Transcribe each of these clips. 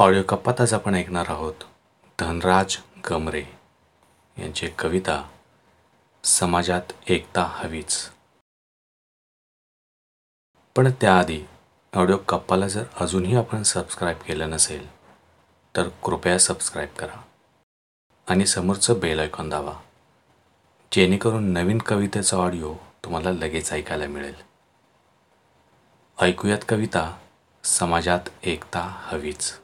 Audio कप्पात आज आपण ऐकणार आहोत. धनराज गमरे यांची कविता समाजात एकता हवीच. पण त्याआधी ऑडिओ कप्पाला जर अजूनही आपण सबस्क्राईब केलं नसेल तर कृपया सबस्क्राईब करा आणि समोरचं बेल ऐकून दावा जेणेकरून नवीन कवितेचा ऑडिओ तुम्हाला लगेच ऐकायला मिळेल. ऐकूयात कविता समाजात एकता हवीच.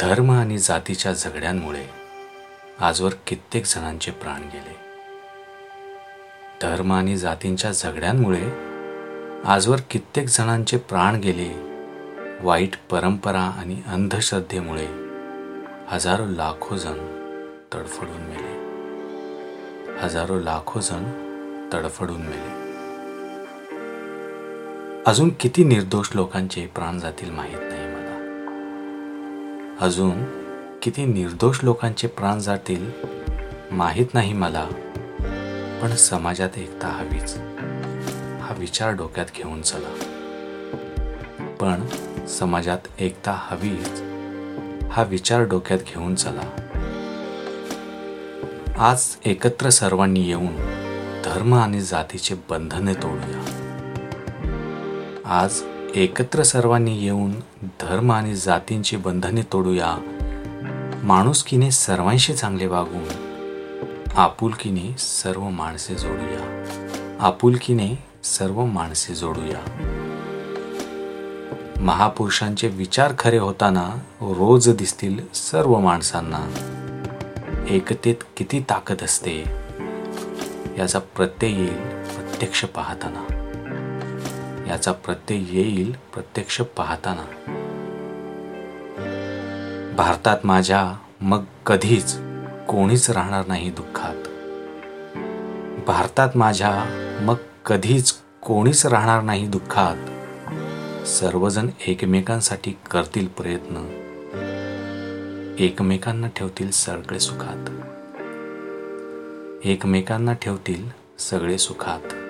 धर्म आणि जातीच्या झगड्यांमुळे आजवर कित्येक जणांचे प्राण गेले. धर्म आणि जातींच्या झगड्यांमुळे आजवर कित्येक जणांचे प्राण गेले. वाईट परंपरा आणि अंधश्रद्धेमुळे हजारो लाखो जण तडफडून मेले. हजारो लाखो जण तडफडून मेले. अजून किती निर्दोष लोकांचे प्राण जातील माहीत नाही. अजून किती निर्दोष लोकांचे प्राण जातील माहीत नाही मला पण समाजात एकता हवीच. हा विचार डोक्यात घेऊन चला. पण समाजात एकता हवीच हा विचार डोक्यात घेऊन चला. आज एकत्र सर्वांनी येऊन धर्म आणि जातीचे बंधने तोडूया. आज एकत्र सर्वांनी येऊन धर्म आणि जातींची बंधने तोडूया. माणुसकीने सर्वांशी चांगले वागून आपुलकीने सर्व माणसे जोडूया. आपुलकीने सर्व माणसे जोडूया. महापुरुषांचे विचार खरे होताना रोज दिसतील सर्व माणसांना. एकतेत किती ताकद असते याचा प्रत्यय येईल प्रत्यक्ष पाहताना. याचा प्रत्यय येईल प्रत्यक्ष पाहताना. भारतात माझ्या मग कधीच कोणीच राहणार नाही दुःखात. भारतात माझ्या मग कधीच कोणीच राहणार नाही दुःखात. सर्वजण एकमेकांसाठी करतील प्रयत्न. एकमेकांना ठेवतील सगळे सुखात. एकमेकांना ठेवतील सगळे सुखात.